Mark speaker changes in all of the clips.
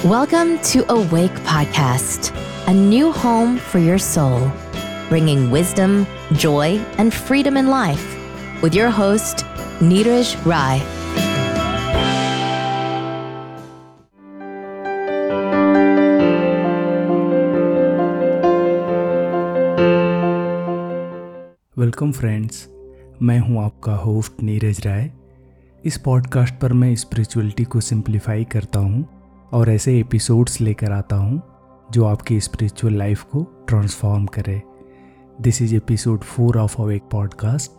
Speaker 1: Welcome to Awake Podcast, a new home for your soul, bringing wisdom, joy, and freedom in life with your host, Neeraj Rai.
Speaker 2: Welcome friends मैं हूं आपका host Neeraj राय इस podcast पर मैं spirituality को simplify करता हूं और ऐसे एपिसोड्स लेकर आता हूँ, जो आपकी स्पिरिचुअल लाइफ को ट्रांसफॉर्म करे। This is episode four of awake podcast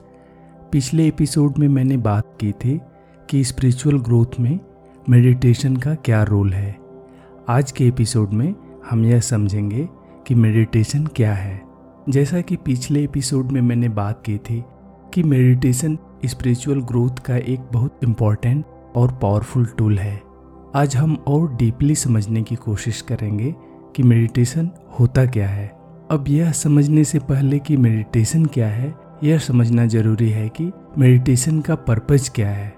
Speaker 2: पिछले एपिसोड में मैंने बात की थी कि स्पिरिचुअल ग्रोथ में मेडिटेशन का क्या रोल है। आज के एपिसोड में हम यह समझेंगे कि मेडिटेशन क्या है। जैसा कि पिछले एपिसोड में मैंने बात की थी कि मेडिटेशन स्पिरिचुअल ग्रोथ का एक बहुत इंपॉर्टेंट और पावरफुल टूल है। आज हम और डीपली समझने की कोशिश करेंगे कि मेडिटेशन होता क्या है। अब यह समझने से पहले कि मेडिटेशन क्या है, यह समझना ज़रूरी है कि मेडिटेशन का पर्पज क्या है।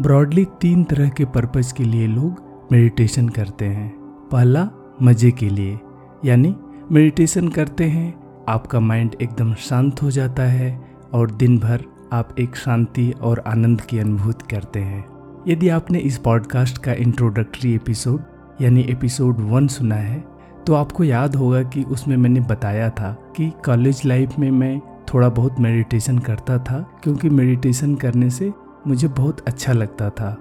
Speaker 2: ब्रॉडली तीन तरह के पर्पज के लिए लोग मेडिटेशन करते हैं। पहला, मज़े के लिए, यानी मेडिटेशन करते हैं, आपका माइंड एकदम शांत हो जाता है और दिन भर आप एक शांति और आनंद की अनुभूति करते हैं। यदि आपने इस पॉडकास्ट का इंट्रोडक्टरी एपिसोड यानी एपिसोड वन सुना है तो आपको याद होगा कि उसमें मैंने बताया था कि कॉलेज लाइफ में मैं थोड़ा बहुत मेडिटेशन करता था, क्योंकि मेडिटेशन करने से मुझे बहुत अच्छा लगता था।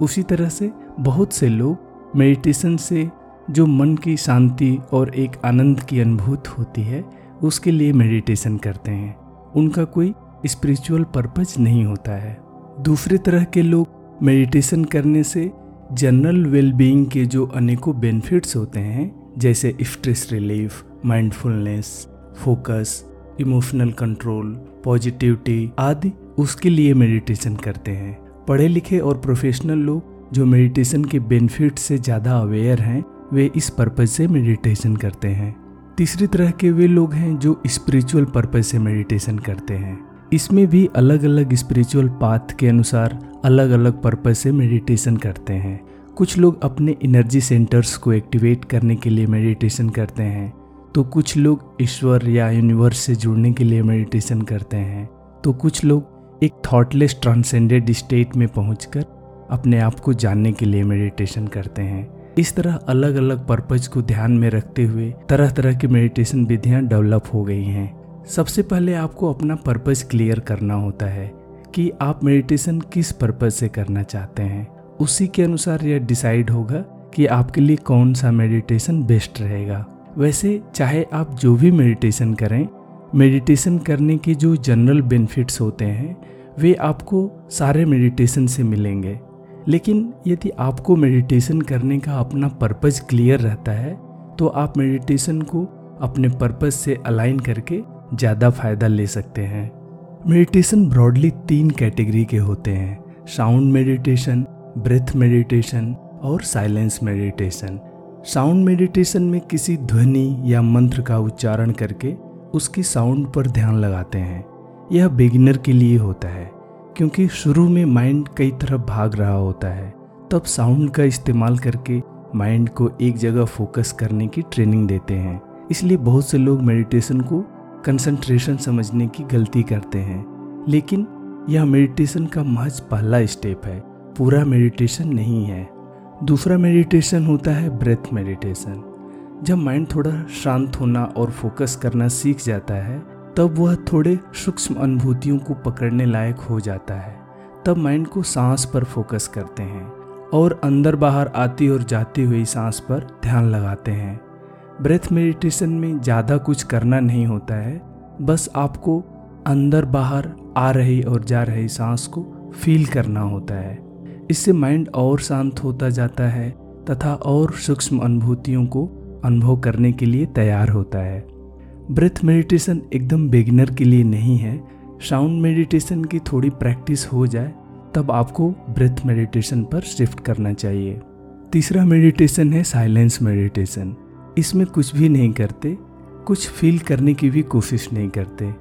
Speaker 2: उसी तरह से बहुत से लोग मेडिटेशन से जो मन की शांति और एक आनंद की अनुभूति होती है, उसके लिए मेडिटेशन करते हैं। उनका कोई स्पिरिचुअल पर्पज नहीं होता है। दूसरे तरह के लोग मेडिटेशन करने से जनरल वेलबींग के जो अनेकों बेनिफिट्स होते हैं, जैसे stress relief mindfulness focus emotional control positivity आदि, उसके लिए मेडिटेशन करते हैं। पढ़े लिखे और प्रोफेशनल लोग जो मेडिटेशन के बेनिफिट से ज़्यादा अवेयर हैं, वे इस पर्पज से मेडिटेशन करते हैं। तीसरी तरह के वे लोग हैं जो स्पिरिचुअल पर्पज से मेडिटेशन करते हैं। इसमें भी अलग अलग स्पिरिचुअल पाथ के अनुसार अलग अलग पर्पज से मेडिटेशन करते हैं। कुछ लोग अपने एनर्जी सेंटर्स को एक्टिवेट करने के लिए मेडिटेशन करते हैं। तो कुछ लोग ईश्वर या यूनिवर्स से जुड़ने के लिए मेडिटेशन करते हैं। तो कुछ लोग एक थॉटलेस ट्रांसेंडेड स्टेट में पहुंचकर अपने आप को जानने के लिए मेडिटेशन करते हैं। इस तरह अलग अलग पर्पज को ध्यान में रखते हुए तरह तरह की मेडिटेशन विधियाँ डेवलप हो गई हैं। सबसे पहले आपको अपना पर्पज क्लियर करना होता है कि आप मेडिटेशन किस पर्पज से करना चाहते हैं। उसी के अनुसार यह डिसाइड होगा कि आपके लिए कौन सा मेडिटेशन बेस्ट रहेगा। वैसे, चाहे आप जो भी मेडिटेशन करें मेडिटेशन करने के जो जनरल बेनिफिट्स होते हैं, वे आपको सारे मेडिटेशन से मिलेंगे। लेकिन यदि आपको मेडिटेशन करने का अपना पर्पज क्लियर रहता है तो आप मेडिटेशन को अपने पर्पज से अलाइन करके ज़्यादा फ़ायदा ले सकते हैं। मेडिटेशन ब्रॉडली तीन कैटेगरी के होते हैं। साउंड मेडिटेशन ब्रेथ मेडिटेशन और साइलेंस मेडिटेशन साउंड मेडिटेशन में किसी ध्वनि या मंत्र का उच्चारण करके उसकी साउंड पर ध्यान लगाते हैं। यह बिगिनर के लिए होता है, क्योंकि शुरू में माइंड कई तरफ़ भाग रहा होता है। तब साउंड का इस्तेमाल करके माइंड को एक जगह फोकस करने की ट्रेनिंग देते हैं। इसलिए बहुत से लोग मेडिटेशन को कंसंट्रेशन समझने की गलती करते हैं। लेकिन यह मेडिटेशन का महज पहला स्टेप है। पूरा मेडिटेशन नहीं है। दूसरा मेडिटेशन होता है ब्रेथ मेडिटेशन जब माइंड थोड़ा शांत होना और फोकस करना सीख जाता है, तब वह थोड़े सूक्ष्म अनुभूतियों को पकड़ने लायक हो जाता है। तब माइंड को सांस पर फोकस करते हैं और अंदर बाहर आती और जाती हुई सांस पर ध्यान लगाते हैं। ब्रेथ मेडिटेशन में ज़्यादा कुछ करना नहीं होता है, बस आपको अंदर बाहर आ रही और जा रही सांस को फील करना होता है। इससे माइंड और शांत होता जाता है तथा और सूक्ष्म अनुभूतियों को अनुभव करने के लिए तैयार होता है। ब्रेथ मेडिटेशन एकदम बिगिनर के लिए नहीं है। साउंड मेडिटेशन की थोड़ी प्रैक्टिस हो जाए, तब आपको ब्रेथ मेडिटेशन पर शिफ्ट करना चाहिए। तीसरा मेडिटेशन है साइलेंस मेडिटेशन इसमें कुछ भी नहीं करते, कुछ फील करने की भी कोशिश नहीं करते।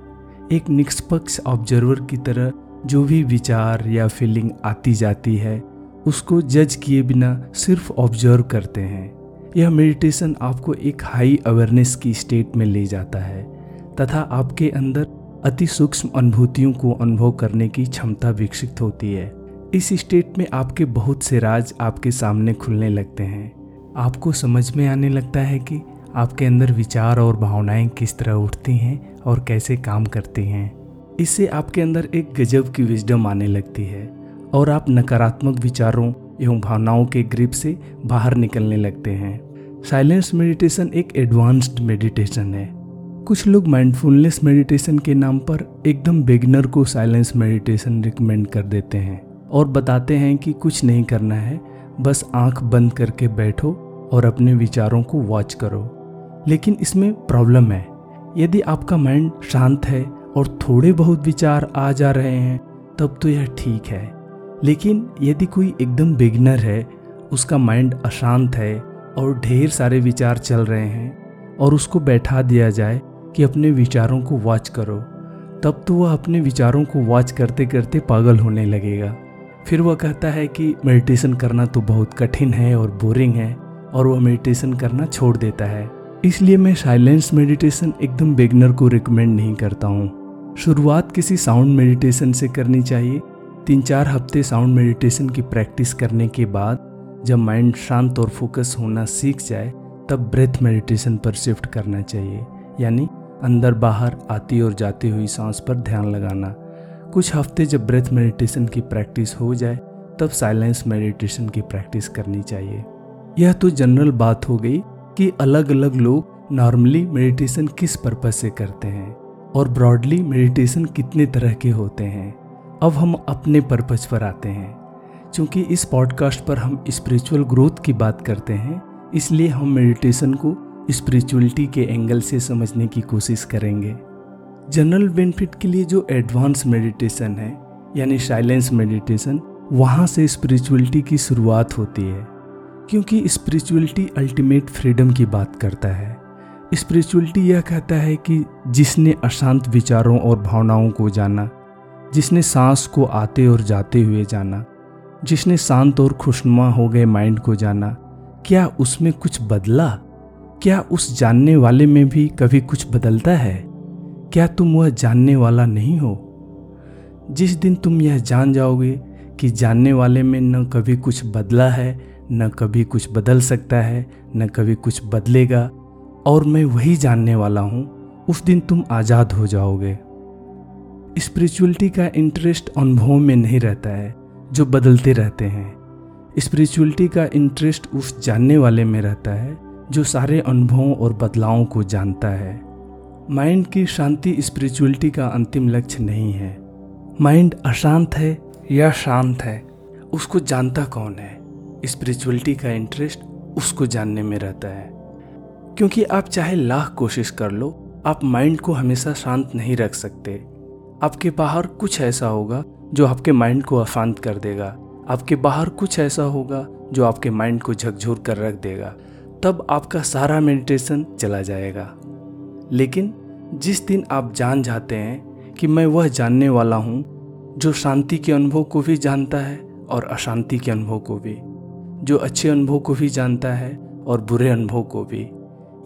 Speaker 2: एक निष्पक्ष ऑब्जर्वर की तरह जो भी विचार या फीलिंग आती जाती है, उसको जज किए बिना सिर्फ़ ऑब्ज़र्व करते हैं। यह मेडिटेशन आपको एक हाई अवेयरनेस की स्टेट में ले जाता है, तथा आपके अंदर अति सूक्ष्म अनुभूतियों को अनुभव करने की क्षमता विकसित होती है। इस स्टेट में आपके बहुत से राज आपके सामने खुलने लगते हैं। आपको समझ में आने लगता है कि आपके अंदर विचार और भावनाएँ किस तरह उठती हैं और कैसे काम करती हैं। इससे आपके अंदर एक गजब की विजडम आने लगती है और आप नकारात्मक विचारों एवं भावनाओं के ग्रिप से बाहर निकलने लगते हैं। साइलेंस मेडिटेशन एक एडवांस्ड मेडिटेशन है। कुछ लोग माइंडफुलनेस मेडिटेशन के नाम पर एकदम बिगनर को साइलेंस मेडिटेशन रिकमेंड कर देते हैं और बताते हैं कि कुछ नहीं करना है, बस आँख बंद करके बैठो और अपने विचारों को वॉच करो। लेकिन इसमें प्रॉब्लम है। यदि आपका माइंड शांत है और थोड़े बहुत विचार आ जा रहे हैं, तब तो यह ठीक है। लेकिन यदि कोई एकदम बिगनर है, उसका माइंड अशांत है और ढेर सारे विचार चल रहे हैं और उसको बैठा दिया जाए कि अपने विचारों को वॉच करो, तब तो वह अपने विचारों को वॉच करते करते पागल होने लगेगा। फिर वह कहता है कि मेडिटेशन करना तो बहुत कठिन है और बोरिंग है। और वह मेडिटेशन करना छोड़ देता है। इसलिए मैं साइलेंस मेडिटेशन एकदम बिगनर को रिकमेंड नहीं करता हूँ। शुरुआत किसी साउंड मेडिटेशन से करनी चाहिए। तीन चार हफ़्ते साउंड मेडिटेशन की प्रैक्टिस करने के बाद जब माइंड शांत और फोकस होना सीख जाए, तब ब्रेथ मेडिटेशन पर शिफ्ट करना चाहिए। यानी अंदर बाहर आती और जाती हुई सांस पर ध्यान लगाना। कुछ हफ़्ते जब ब्रेथ मेडिटेशन की प्रैक्टिस हो जाए, तब साइलेंस मेडिटेशन की प्रैक्टिस करनी चाहिए। यह तो जनरल बात हो गई कि अलग अलग लोग नॉर्मली मेडिटेशन किस पर्पज से करते हैं और ब्रॉडली मेडिटेशन कितने तरह के होते हैं। अब हम अपने पर्पज पर आते हैं। क्योंकि इस पॉडकास्ट पर हम स्पिरिचुअल ग्रोथ की बात करते हैं, इसलिए हम मेडिटेशन को स्पिरिचुअलिटी के एंगल से समझने की कोशिश करेंगे। जनरल बेनिफिट के लिए जो एडवांस मेडिटेशन है, यानी साइलेंस मेडिटेशन वहाँ से स्पिरिचुअलिटी की शुरुआत होती है। क्योंकि स्पिरिचुअलिटी अल्टीमेट फ्रीडम की बात करता है। स्पिरिचुअलिटी यह कहता है कि जिसने अशांत विचारों और भावनाओं को जाना, जिसने सांस को आते और जाते हुए जाना, जिसने शांत और खुशनुमा हो गए माइंड को जाना, क्या उसमें कुछ बदला? क्या उस जानने वाले में भी कभी कुछ बदलता है? क्या तुम वह जानने वाला नहीं हो? जिस दिन तुम यह जान जाओगे कि जानने वाले में न कभी कुछ बदला है न कभी कुछ बदल सकता है, न कभी कुछ बदलेगा। और मैं वही जानने वाला हूँ, उस दिन तुम आज़ाद हो जाओगे। स्पिरिचुअलिटी का इंटरेस्ट अनुभव में नहीं रहता है, जो बदलते रहते हैं। स्पिरिचुअलिटी का इंटरेस्ट उस जानने वाले में रहता है, जो सारे अनुभवों और बदलावों को जानता है। माइंड की शांति स्पिरिचुअलिटी का अंतिम लक्ष्य नहीं है। माइंड अशांत है या शांत है, उसको जानता कौन है? स्पिरिचुअलिटी का इंटरेस्ट उसको जानने में रहता है। क्योंकि आप चाहे लाख कोशिश कर लो, आप माइंड को हमेशा शांत नहीं रख सकते। आपके बाहर कुछ ऐसा होगा जो आपके माइंड को अशांत कर देगा। आपके बाहर कुछ ऐसा होगा जो आपके माइंड को झकझोर कर रख देगा। तब आपका सारा मेडिटेशन चला जाएगा। लेकिन जिस दिन आप जान जाते हैं कि मैं वह जानने वाला हूँ, जो शांति के अनुभव को भी जानता है और अशांति के अनुभव को भी जो अच्छे अनुभव को भी जानता है और बुरे अनुभव को भी।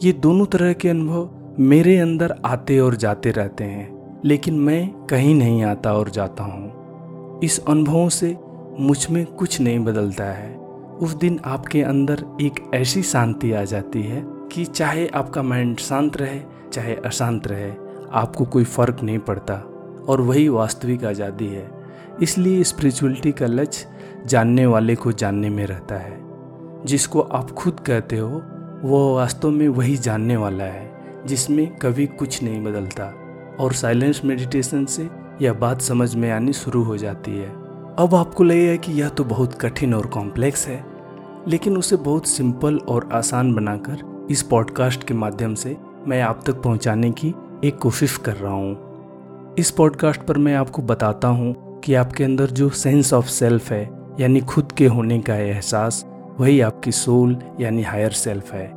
Speaker 2: ये दोनों तरह के अनुभव मेरे अंदर आते और जाते रहते हैं, लेकिन मैं कहीं नहीं आता और जाता हूँ। इस अनुभवों से मुझमें कुछ नहीं बदलता है। उस दिन आपके अंदर एक ऐसी शांति आ जाती है कि चाहे आपका माइंड शांत रहे, चाहे अशांत रहे, आपको कोई फ़र्क नहीं पड़ता और वही वास्तविक आज़ादी है। इसलिए स्पिरिचुअलिटी का लक्ष्य जानने वाले को जानने में रहता है जिसको आप खुद कहते हो, वो वास्तव में वही जानने वाला है, जिसमें कभी कुछ नहीं बदलता और साइलेंस मेडिटेशन से यह बात समझ में आनी शुरू हो जाती है अब आपको लगेगा कि यह तो बहुत कठिन और कॉम्प्लेक्स है, लेकिन उसे बहुत सिंपल और आसान बनाकर इस पॉडकास्ट के माध्यम से मैं आप तक पहुँचाने की एक कोशिश कर रहा हूँ। इस पॉडकास्ट पर मैं आपको बताता हूँ कि आपके अंदर जो सेंस ऑफ़ सेल्फ है यानी खुद के होने का एहसास वही आपकी सोल यानी हायर सेल्फ है।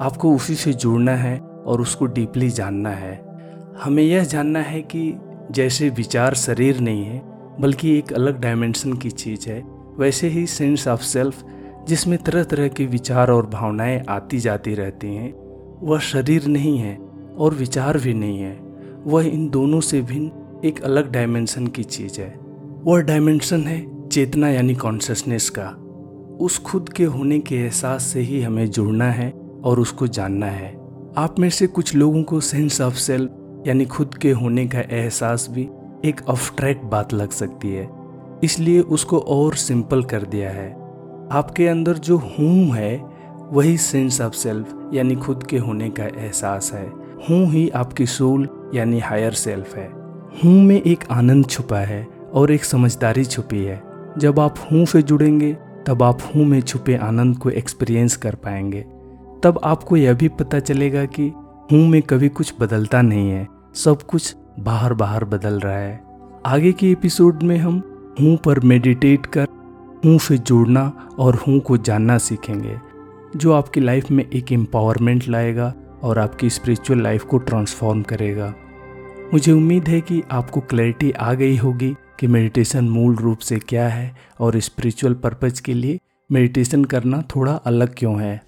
Speaker 2: आपको उसी से जुड़ना है और उसको डीपली जानना है। हमें यह जानना है कि जैसे विचार शरीर नहीं है, बल्कि एक अलग डायमेंशन की चीज़ है, वैसे ही सेंस ऑफ़ सेल्फ जिसमें तरह तरह के विचार और भावनाएँ आती जाती रहती हैं, वह शरीर नहीं है और विचार भी नहीं है। वह इन दोनों से भिन्न एक अलग डायमेंशन की चीज़ है। वह डायमेंशन है चेतना यानी कॉन्शसनेस का, उस खुद के होने के एहसास से ही हमें जुड़ना है और उसको जानना है। आप में से कुछ लोगों को सेंस ऑफ़ सेल्फ यानी खुद के होने का एहसास भी एक अफ्ट्रैक्ट बात लग सकती है, इसलिए उसको और सिंपल कर दिया है। आपके अंदर जो हूँ है, वही सेंस ऑफ़ सेल्फ यानी खुद के होने का एहसास है। हूँ ही आपकी सोल यानी हायर सेल्फ है। हूँ में एक आनंद छुपा है और एक समझदारी छुपी है। जब आप हूँ से जुड़ेंगे, तब आप हूँ में छुपे आनंद को एक्सपीरियंस कर पाएँगे। तब आपको यह भी पता चलेगा कि हूँ में कभी कुछ बदलता नहीं है, सब कुछ बाहर बाहर बदल रहा है। आगे के एपिसोड में हम हूँ पर मेडिटेट कर, हूँ से जुड़ना और हूँ को जानना सीखेंगे, जो आपकी लाइफ में एक एम्पावरमेंट लाएगा और आपकी स्पिरिचुअल लाइफ को ट्रांसफॉर्म करेगा। मुझे उम्मीद है कि आपको क्लैरिटी आ गई होगी। कि मेडिटेशन मूल रूप से क्या है और स्पिरिचुअल पर्पज के लिए मेडिटेशन करना थोड़ा अलग क्यों है?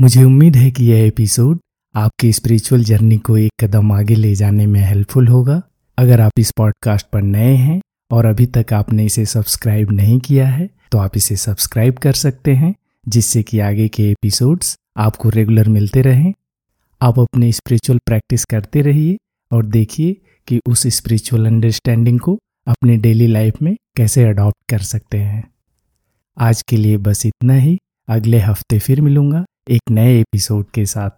Speaker 2: मुझे उम्मीद है कि यह एपिसोड आपकी स्पिरिचुअल जर्नी को एक कदम आगे ले जाने में हेल्पफुल होगा। अगर आप इस पॉडकास्ट पर नए हैं और अभी तक आपने इसे सब्सक्राइब नहीं किया है तो आप इसे सब्सक्राइब कर सकते हैं। जिससे कि आगे के एपिसोड्स आपको रेगुलर मिलते रहें। आप अपने स्पिरिचुअल प्रैक्टिस करते रहिए और देखिए कि उस स्पिरिचुअल अंडरस्टैंडिंग को अपने डेली लाइफ में कैसे अडॉप्ट कर सकते हैं। आज के लिए बस इतना ही। अगले हफ़्ते फिर मिलूँगा एक नए एपिसोड के साथ।